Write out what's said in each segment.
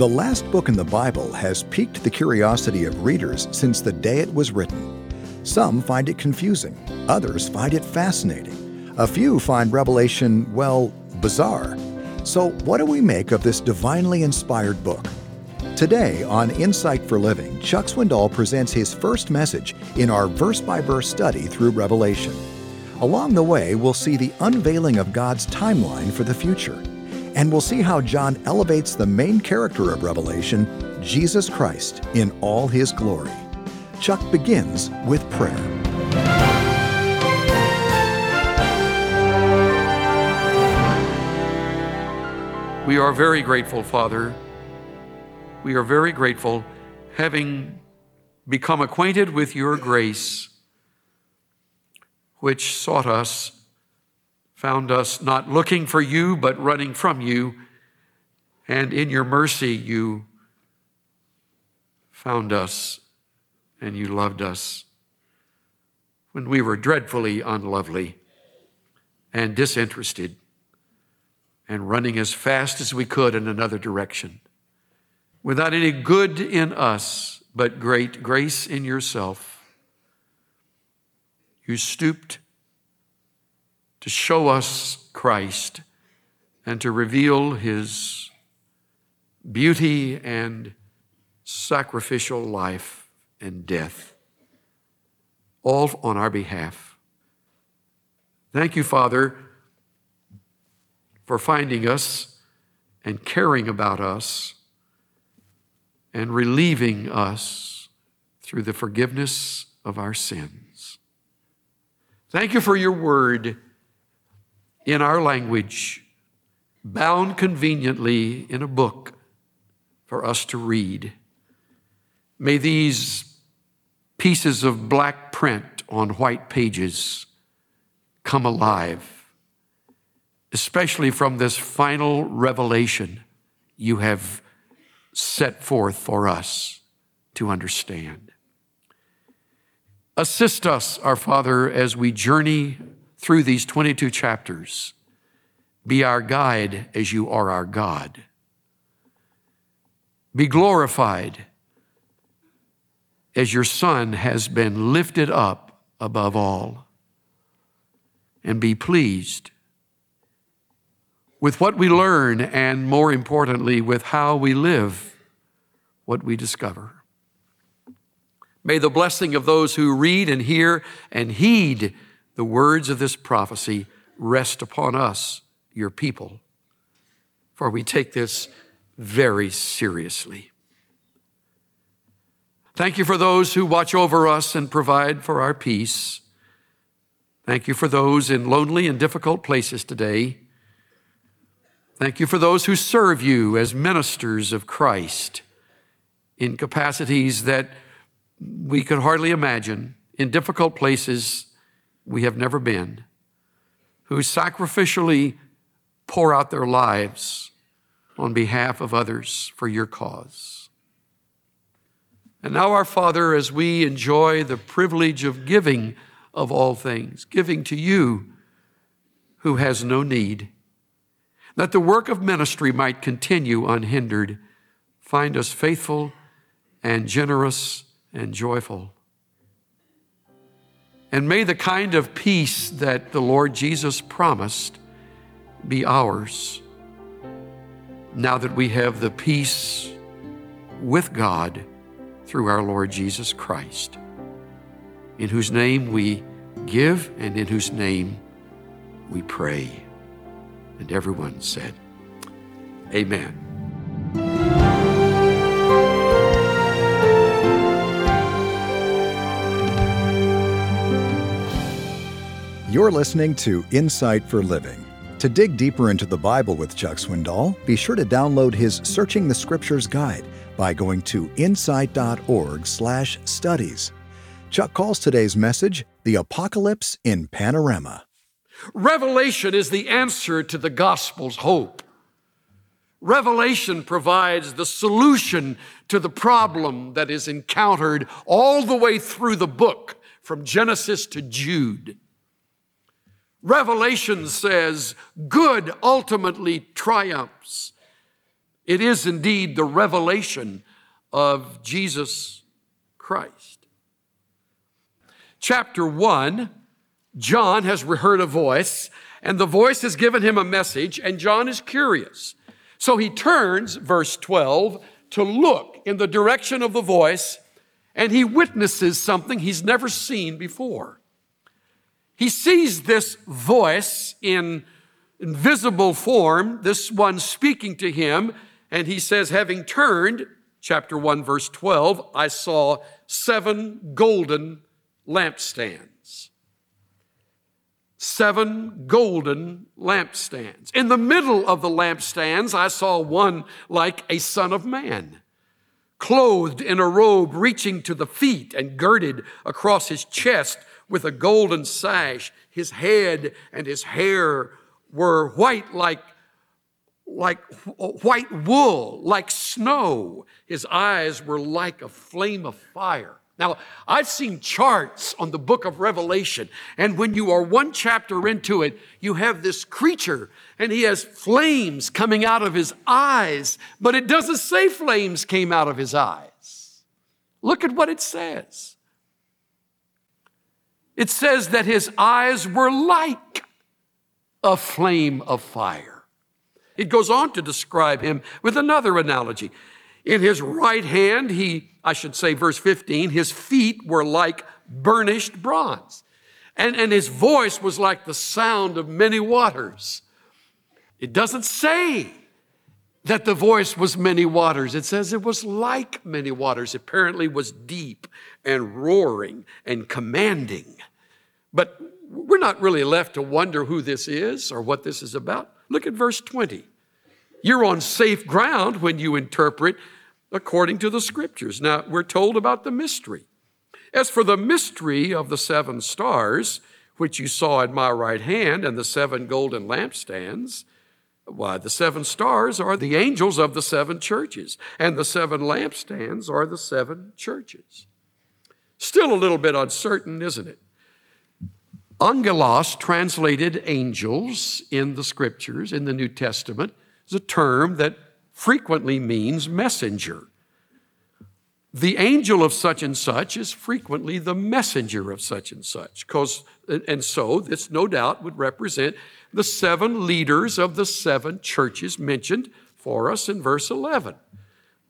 The last book in the Bible has piqued the curiosity of readers since the day it was written. Some find it confusing, others find it fascinating. A few find Revelation, well, bizarre. So, what do we make of this divinely inspired book? Today on Insight for Living, Chuck Swindoll presents his first message in our verse by verse study through Revelation. Along the way, we'll see the unveiling of God's timeline for the future, and we'll see how John elevates the main character of Revelation, Jesus Christ, in all his glory. Chuck begins with prayer. We are very grateful, Father. We are very grateful, having become acquainted with your grace, which sought us, found us not looking for you, but running from you. And in your mercy, you found us and you loved us when we were dreadfully unlovely and disinterested and running as fast as we could in another direction. Without any good in us, but great grace in yourself, you stooped to show us Christ and to reveal his beauty and sacrificial life and death, all on our behalf. Thank you, Father, for finding us and caring about us and relieving us through the forgiveness of our sins. Thank you for your word in our language, bound conveniently in a book for us to read. May these pieces of black print on white pages come alive, especially from this final revelation you have set forth for us to understand. Assist us, our Father, as we journey through these 22 chapters. Be our guide as you are our God. Be glorified as your Son has been lifted up above all. And be pleased with what we learn, and more importantly, with how we live what we discover. May the blessing of those who read and hear and heed the words of this prophecy rest upon us, your people, for we take this very seriously. Thank you for those who watch over us and provide for our peace. Thank you for those in lonely and difficult places today. Thank you for those who serve you as ministers of Christ in capacities that we could hardly imagine, in difficult places we have never been, who sacrificially pour out their lives on behalf of others for your cause. And now, our Father, as we enjoy the privilege of giving of all things, giving to you who has no need, that the work of ministry might continue unhindered, find us faithful and generous and joyful. And may the kind of peace that the Lord Jesus promised be ours now that we have the peace with God through our Lord Jesus Christ, in whose name we give and in whose name we pray. And everyone said, Amen. You're listening to Insight for Living. To dig deeper into the Bible with Chuck Swindoll, be sure to download his Searching the Scriptures guide by going to insight.org/studies. Chuck calls today's message The Apocalypse in Panorama. Revelation is the answer to the gospel's hope. Revelation provides the solution to the problem that is encountered all the way through the book, from Genesis to Jude. Revelation says good ultimately triumphs It is indeed the revelation of Jesus Christ. Chapter 1, John has heard a voice, and the voice has given him a message, and John is curious. So he turns, verse 12, to look in the direction of the voice, and he witnesses something he's never seen before. He sees this voice in invisible form, this one speaking to him, and he says, having turned, chapter 1, verse 12, I saw seven golden lampstands. Seven golden lampstands. In the middle of the lampstands, I saw one like a son of man, clothed in a robe reaching to the feet and girded across his chest with a golden sash. His head and his hair were white like like white wool, like snow. His eyes were like a flame of fire. Now, I've seen charts on the book of Revelation, and when you are one chapter into it, you have this creature, and he has flames coming out of his eyes, but it doesn't say flames came out of his eyes. Look at what it says. It says that his eyes were like a flame of fire. It goes on to describe him with another analogy. In his right hand, he, I should say, verse 15, his feet were like burnished bronze, and, and his voice was like the sound of many waters. It doesn't say that the voice was many waters. It says it was like many waters. Apparently was deep and roaring and commanding. But we're not really left to wonder who this is or what this is about. Look at verse 20. You're on safe ground when you interpret according to the scriptures. Now, we're told about the mystery. As for the mystery of the seven stars, which you saw in my right hand, and the seven golden lampstands, why, the seven stars are the angels of the seven churches, and the seven lampstands are the seven churches. Still a little bit uncertain, isn't it? Angelos, translated angels in the scriptures, in the New Testament, is a term that frequently means messenger. The angel of such and such is frequently the messenger of such and such. Cause, and so this no doubt would represent the seven leaders of the seven churches mentioned for us in verse 11.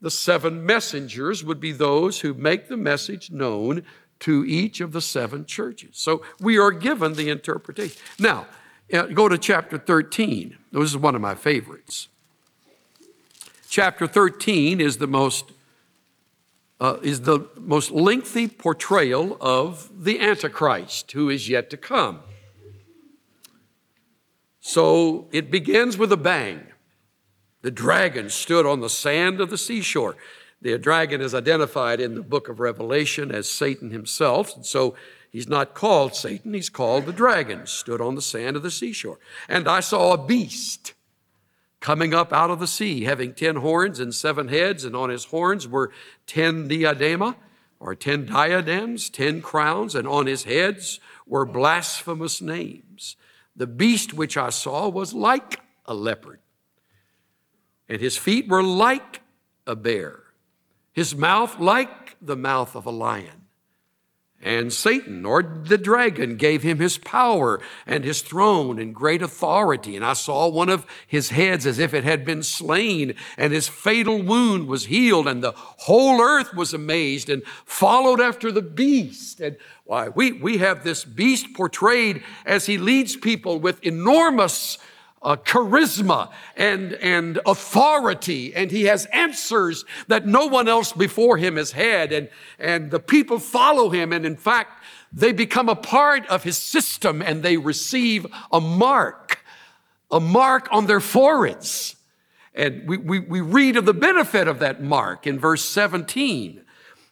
The seven messengers would be those who make the message known to each of the seven churches. So we are given the interpretation. Now, uh, go to chapter 13. This is one of my favorites. Chapter 13 is the most uh, is the most lengthy portrayal of the Antichrist who is yet to come. So it begins with a bang. The dragon stood on the sand of the seashore. The dragon is identified in the book of Revelation as Satan himself. And so he's not called Satan, he's called the dragon, stood on the sand of the seashore. And I saw a beast coming up out of the sea, having ten horns and seven heads, and on his horns were ten diadema, or ten diadems, ten crowns, and on his heads were blasphemous names. The beast which I saw was like a leopard, and his feet were like a bear his mouth like the mouth of a lion. And Satan, or the dragon, gave him his power and his throne and great authority. And I saw one of his heads as if it had been slain, and his fatal wound was healed, and the whole earth was amazed and followed after the beast. And why, we, we have this beast portrayed as he leads people with enormous uh, charisma and, and authority, and he has answers that no one else before him has had, and, and the people follow him, and in fact, they become a part of his system and they receive a mark, a mark on their foreheads. And we, we, we read of the benefit of that mark in verse 17.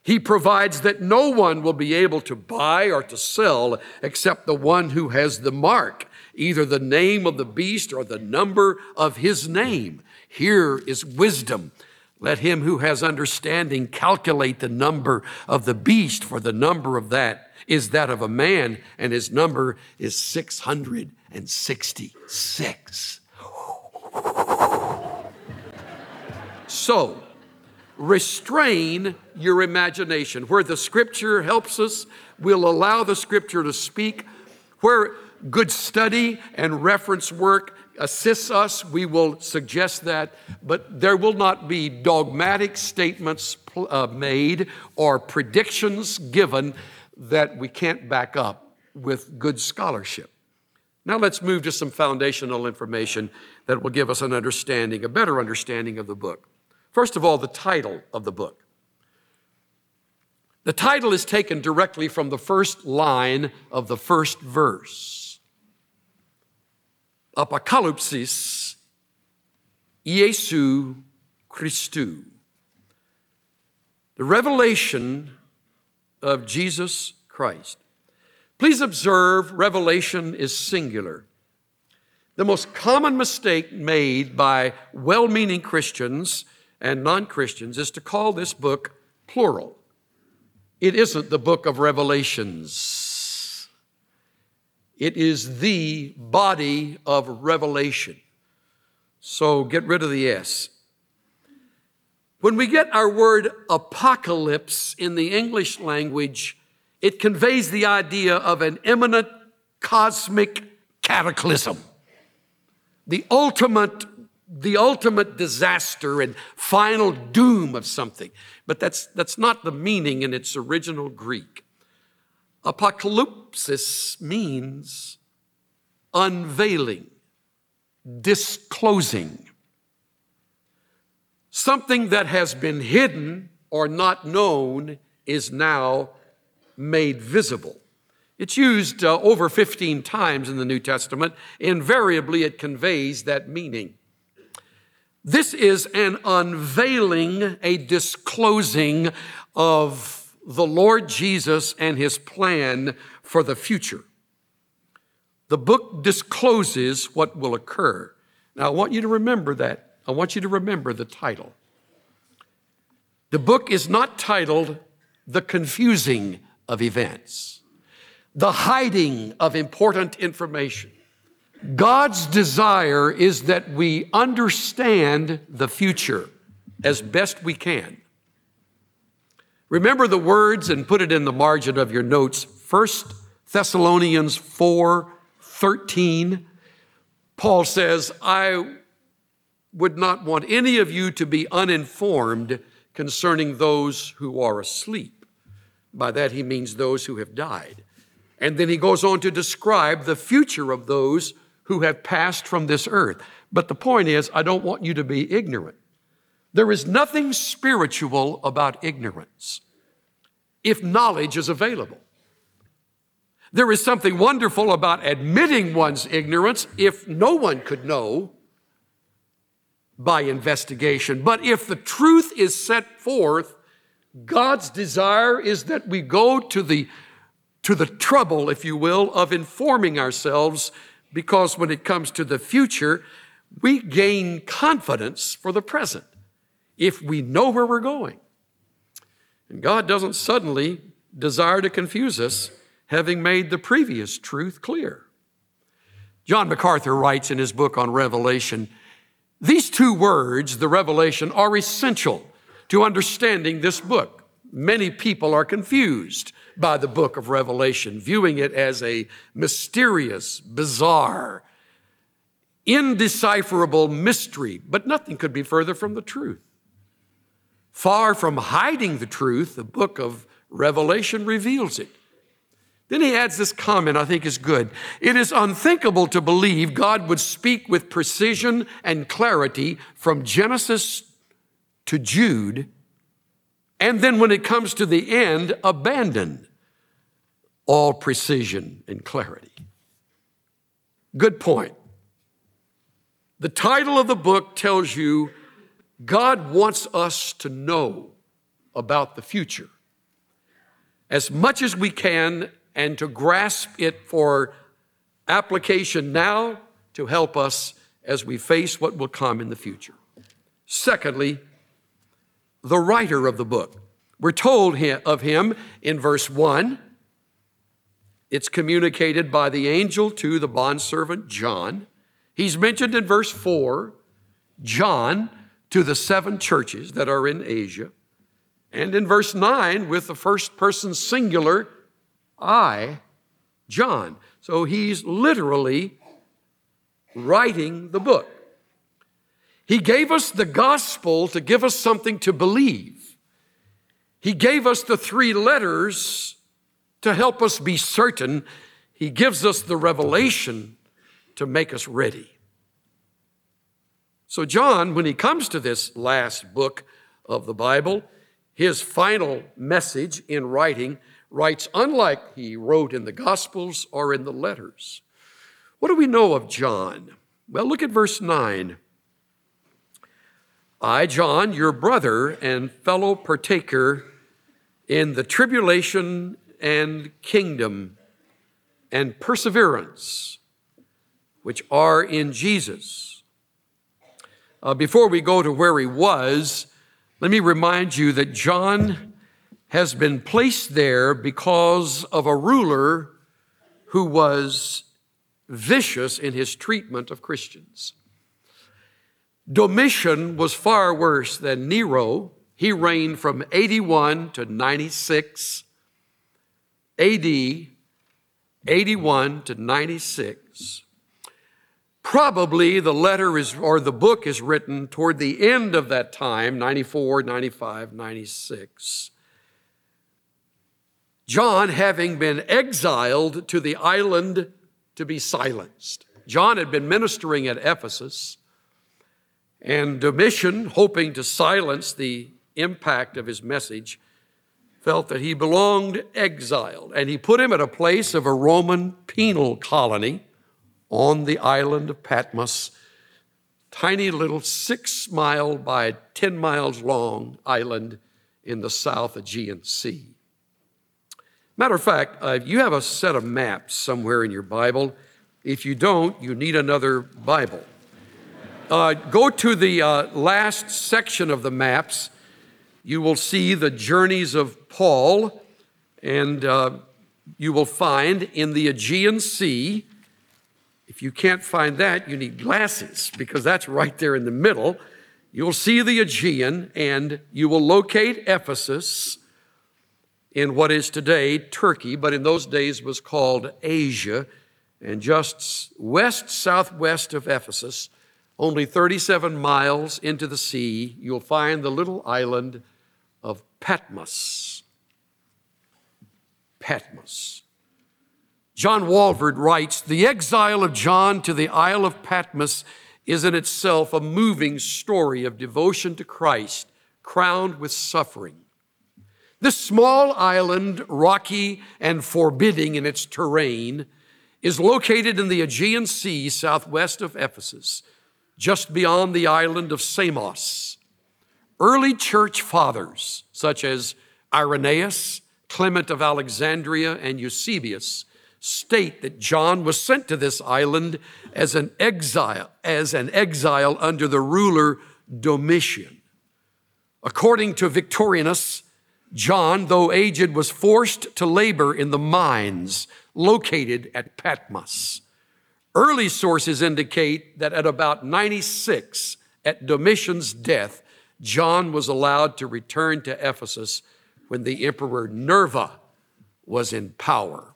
He provides that no one will be able to buy or to sell except the one who has the mark either the name of the beast or the number of his name. Here is wisdom. Let him who has understanding calculate the number of the beast, for the number of that is that of a man, and his number is 666. So, restrain your imagination. Where the scripture helps us, we'll allow the scripture to speak. Where good study and reference work assists us, we will suggest that, but there will not be dogmatic statements uh, made or predictions given that we can't back up with good scholarship. Now let's move to some foundational information that will give us an understanding, a better understanding of the book. First of all, the title of the book. The title is taken directly from the first line of the first verse. Apocalypsis Iesu Christou. The revelation of Jesus Christ. Please observe, revelation is singular. The most common mistake made by well meaning Christians and non Christians is to call this book plural. It isn't the book of Revelations, it is the body of revelation. So get rid of the S. When we get our word apocalypse in the English language, it conveys the idea of an imminent cosmic cataclysm, the ultimate the ultimate disaster and final doom of something. But that's, that's not the meaning in its original Greek. Apocalypsis means unveiling, disclosing. Something that has been hidden or not known is now made visible. It's used uh, over 15 times in the New Testament. Invariably, it conveys that meaning. This is an unveiling, a disclosing of the Lord Jesus and his plan for the future. The book discloses what will occur. Now, I want you to remember that. I want you to remember the title. The book is not titled The Confusing of Events, The Hiding of Important Information. God's desire is that we understand the future as best we can. Remember the words and put it in the margin of your notes. 1 Thessalonians 4 13. Paul says, I would not want any of you to be uninformed concerning those who are asleep. By that he means those who have died. And then he goes on to describe the future of those who have passed from this earth. But the point is, I don't want you to be ignorant. There is nothing spiritual about ignorance if knowledge is available. There is something wonderful about admitting one's ignorance if no one could know by investigation. But if the truth is set forth, God's desire is that we go to the, to the trouble, if you will, of informing ourselves because when it comes to the future, we gain confidence for the present if we know where we're going. And God doesn't suddenly desire to confuse us, having made the previous truth clear. John MacArthur writes in his book on Revelation these two words, the revelation, are essential to understanding this book. Many people are confused by the book of Revelation, viewing it as a mysterious, bizarre, indecipherable mystery, but nothing could be further from the truth. Far from hiding the truth, the book of Revelation reveals it. Then he adds this comment I think is good. It is unthinkable to believe God would speak with precision and clarity from Genesis to Jude, and then when it comes to the end, abandon all precision and clarity. Good point. The title of the book tells you God wants us to know about the future as much as we can and to grasp it for application now to help us as we face what will come in the future. Secondly, the writer of the book. We're told of him in verse 1 it's communicated by the angel to the bondservant John. He's mentioned in verse 4, John, to the seven churches that are in Asia. And in verse 9, with the first person singular, I, John. So he's literally writing the book. He gave us the gospel to give us something to believe. He gave us the three letters to help us be certain. He gives us the revelation to make us ready. So, John, when he comes to this last book of the Bible, his final message in writing writes unlike he wrote in the Gospels or in the letters. What do we know of John? Well, look at verse 9. I, John, your brother and fellow partaker in the tribulation and kingdom and perseverance which are in Jesus. Uh, before we go to where he was, let me remind you that John has been placed there because of a ruler who was vicious in his treatment of Christians. Domitian was far worse than Nero. He reigned from 81 to 96 AD, 81 to 96. Probably the letter is, or the book is written toward the end of that time, 94, 95, 96. John having been exiled to the island to be silenced. John had been ministering at Ephesus, and Domitian, hoping to silence the impact of his message, felt that he belonged exiled, and he put him at a place of a Roman penal colony on the island of Patmos, tiny little six mile by 10 miles long island in the South Aegean Sea. Matter of fact, uh, you have a set of maps somewhere in your Bible. If you don't, you need another Bible. Uh, go to the uh, last section of the maps. You will see the journeys of Paul, and uh, you will find in the Aegean Sea. If you can't find that, you need glasses because that's right there in the middle. You'll see the Aegean, and you will locate Ephesus in what is today Turkey, but in those days was called Asia, and just west southwest of Ephesus, only 37 miles into the sea, you'll find the little island of Patmos. Patmos. John Walvoord writes The exile of John to the Isle of Patmos is in itself a moving story of devotion to Christ, crowned with suffering. This small island, rocky and forbidding in its terrain, is located in the Aegean Sea southwest of Ephesus, just beyond the island of Samos. Early church fathers, such as Irenaeus, Clement of Alexandria, and Eusebius, state that John was sent to this island as an exile, as an exile under the ruler Domitian. According to Victorinus, John, though aged, was forced to labor in the mines located at Patmos. Early sources indicate that at about 96, at Domitian's death, John was allowed to return to Ephesus when the emperor Nerva was in power.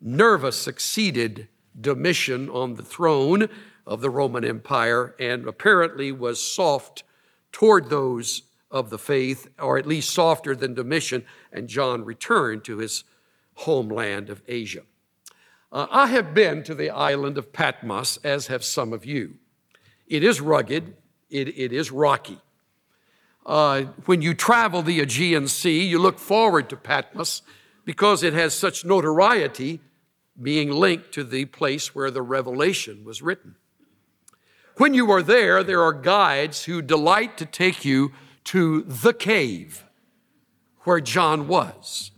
Nerva succeeded Domitian on the throne of the Roman Empire and apparently was soft toward those of the faith, or at least softer than Domitian, and John returned to his homeland of Asia. Uh, I have been to the island of Patmos, as have some of you. It is rugged, it, it is rocky. Uh, when you travel the Aegean Sea, you look forward to Patmos because it has such notoriety being linked to the place where the Revelation was written. When you are there, there are guides who delight to take you to the cave where John was.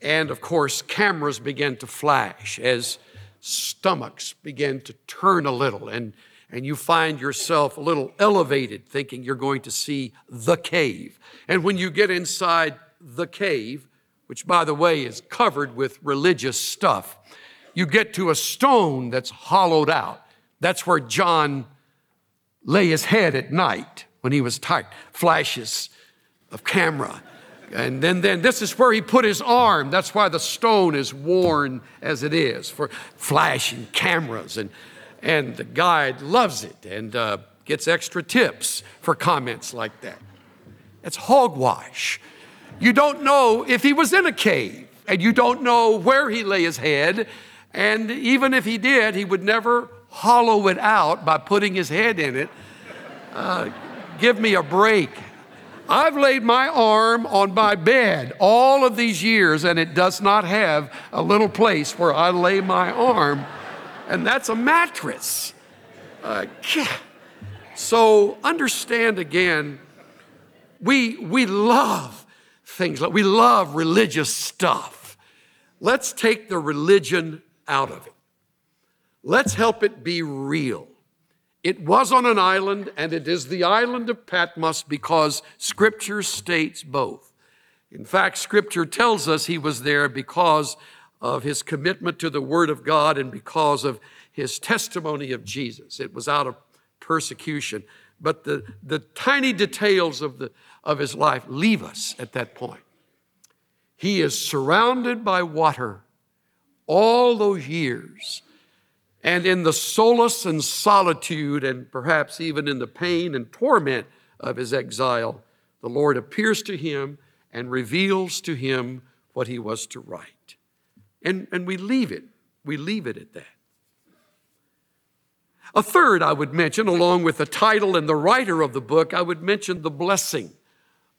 And of course, cameras began to flash as stomachs began to turn a little, and, and you find yourself a little elevated, thinking you're going to see the cave. And when you get inside the cave, which by the way is covered with religious stuff, you get to a stone that's hollowed out. That's where John lay his head at night when he was tight, flashes of camera. And then, then this is where he put his arm. That's why the stone is worn as it is for flashing cameras. And, and the guide loves it and uh, gets extra tips for comments like that. It's hogwash. You don't know if he was in a cave, and you don't know where he lay his head. And even if he did, he would never hollow it out by putting his head in it. Uh, give me a break. I've laid my arm on my bed all of these years, and it does not have a little place where I lay my arm, and that's a mattress. Uh, so understand again, we, we love things like we love religious stuff. Let's take the religion out of it. Let's help it be real. It was on an island, and it is the island of Patmos because Scripture states both. In fact, Scripture tells us he was there because of his commitment to the Word of God and because of his testimony of Jesus. It was out of persecution. But the, the tiny details of, the, of his life leave us at that point. He is surrounded by water all those years and in the solace and solitude, and perhaps even in the pain and torment of his exile, the Lord appears to him and reveals to him what he was to write. And, and we leave it. We leave it at that. A third I would mention, along with the title and the writer of the book, I would mention the blessing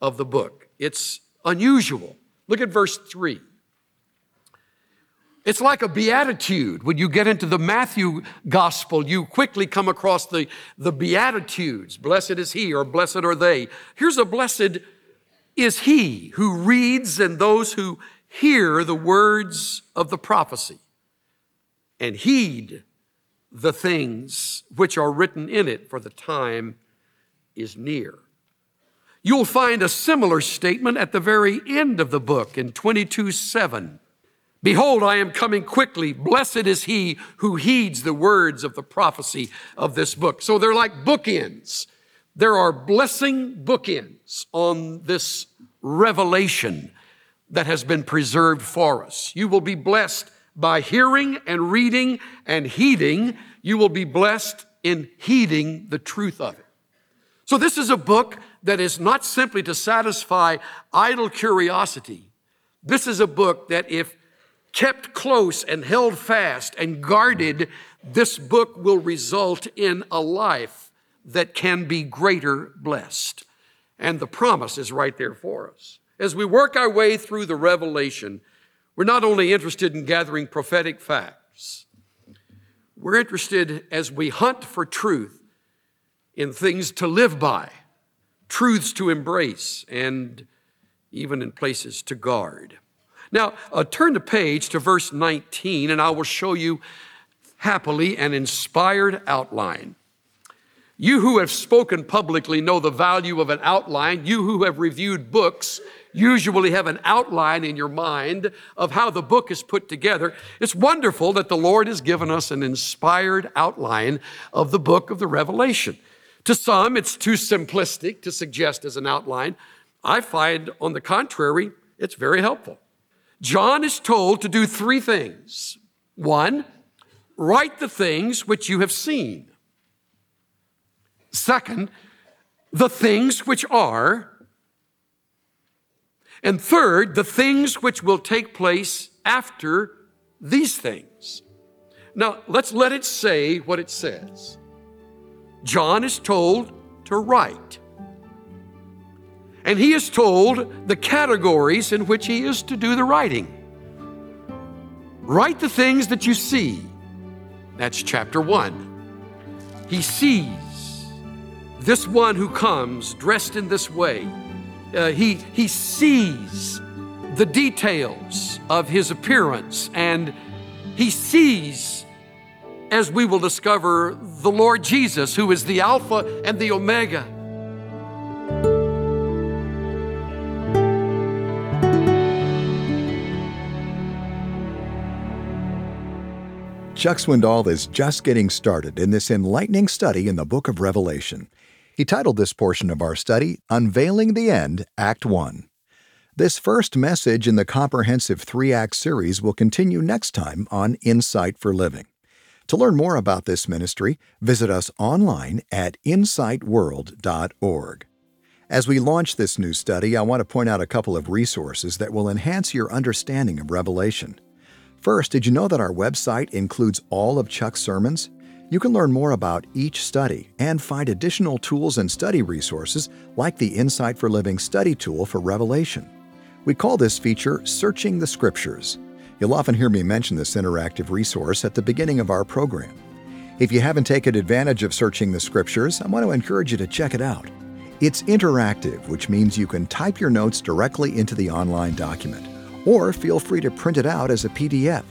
of the book. It's unusual. Look at verse 3. It's like a beatitude. When you get into the Matthew gospel, you quickly come across the, the beatitudes. Blessed is he, or blessed are they. Here's a blessed is he who reads and those who hear the words of the prophecy and heed the things which are written in it, for the time is near. You'll find a similar statement at the very end of the book in 22 7. Behold, I am coming quickly. Blessed is he who heeds the words of the prophecy of this book. So they're like bookends. There are blessing bookends on this revelation that has been preserved for us. You will be blessed by hearing and reading and heeding. You will be blessed in heeding the truth of it. So this is a book that is not simply to satisfy idle curiosity. This is a book that if kept close and held fast and guarded, this book will result in a life that can be greater blessed. And the promise is right there for us. As we work our way through the revelation, we're not only interested in gathering prophetic facts, we're interested as we hunt for truth in things to live by, truths to embrace, and even in places to guard. Now, uh, turn the page to verse 19, and I will show you happily an inspired outline. You who have spoken publicly know the value of an outline. You who have reviewed books usually have an outline in your mind of how the book is put together. It's wonderful that the Lord has given us an inspired outline of the book of the Revelation. To some, it's too simplistic to suggest as an outline. I find, on the contrary, it's very helpful. John is told to do three things. One, write the things which you have seen. Second, the things which are. And third, the things which will take place after these things. Now, let's let it say what it says. John is told to write. And he is told the categories in which he is to do the writing. Write the things that you see. That's chapter one. He sees this one who comes dressed in this way. Uh, he, he sees the details of his appearance and he sees, as we will discover, the Lord Jesus, who is the Alpha and the Omega Chuck Swindoll is just getting started in this enlightening study in the book of Revelation. He titled this portion of our study, Unveiling the End, Act 1. This first message in the comprehensive three act series will continue next time on Insight for Living. To learn more about this ministry, visit us online at insightworld.org. As we launch this new study, I want to point out a couple of resources that will enhance your understanding of Revelation. First, did you know that our website includes all of Chuck's sermons? You can learn more about each study and find additional tools and study resources like the Insight for Living study tool for Revelation. We call this feature Searching the Scriptures. You'll often hear me mention this interactive resource at the beginning of our program. If you haven't taken advantage of Searching the Scriptures, I want to encourage you to check it out. It's interactive, which means you can type your notes directly into the online document, or feel free to print it out as a PDF.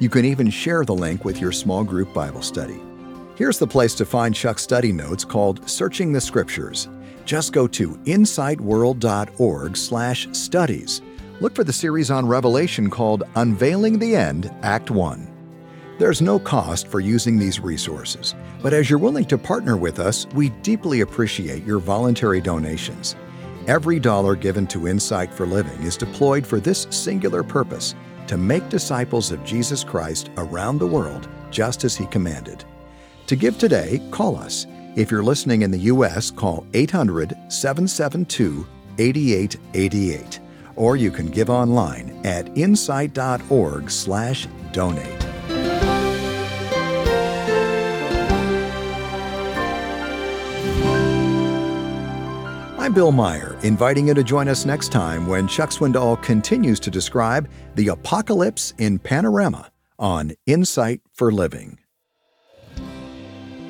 You can even share the link with your small group Bible study. Here's the place to find Chuck's study notes called Searching the Scriptures. Just go to insightworld.org/studies. Look for the series on Revelation called Unveiling the End, Act 1. There's no cost for using these resources, but as you're willing to partner with us, we deeply appreciate your voluntary donations. Every dollar given to Insight for Living is deployed for this singular purpose to make disciples of Jesus Christ around the world just as He commanded. To give today, call us. If you're listening in the U.S., call 800 772 8888. Or you can give online at insight.org/slash I'm Bill Meyer, inviting you to join us next time when Chuck Swindoll continues to describe the apocalypse in panorama on Insight for Living.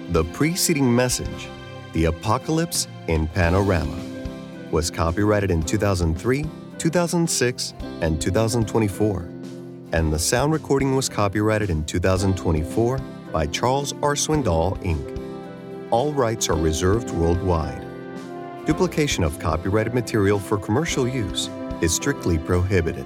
The preceding message, The Apocalypse in Panorama, was copyrighted in 2003, 2006, and 2024, and the sound recording was copyrighted in 2024 by Charles R. Swindoll, Inc. All rights are reserved worldwide. Duplication of copyrighted material for commercial use is strictly prohibited.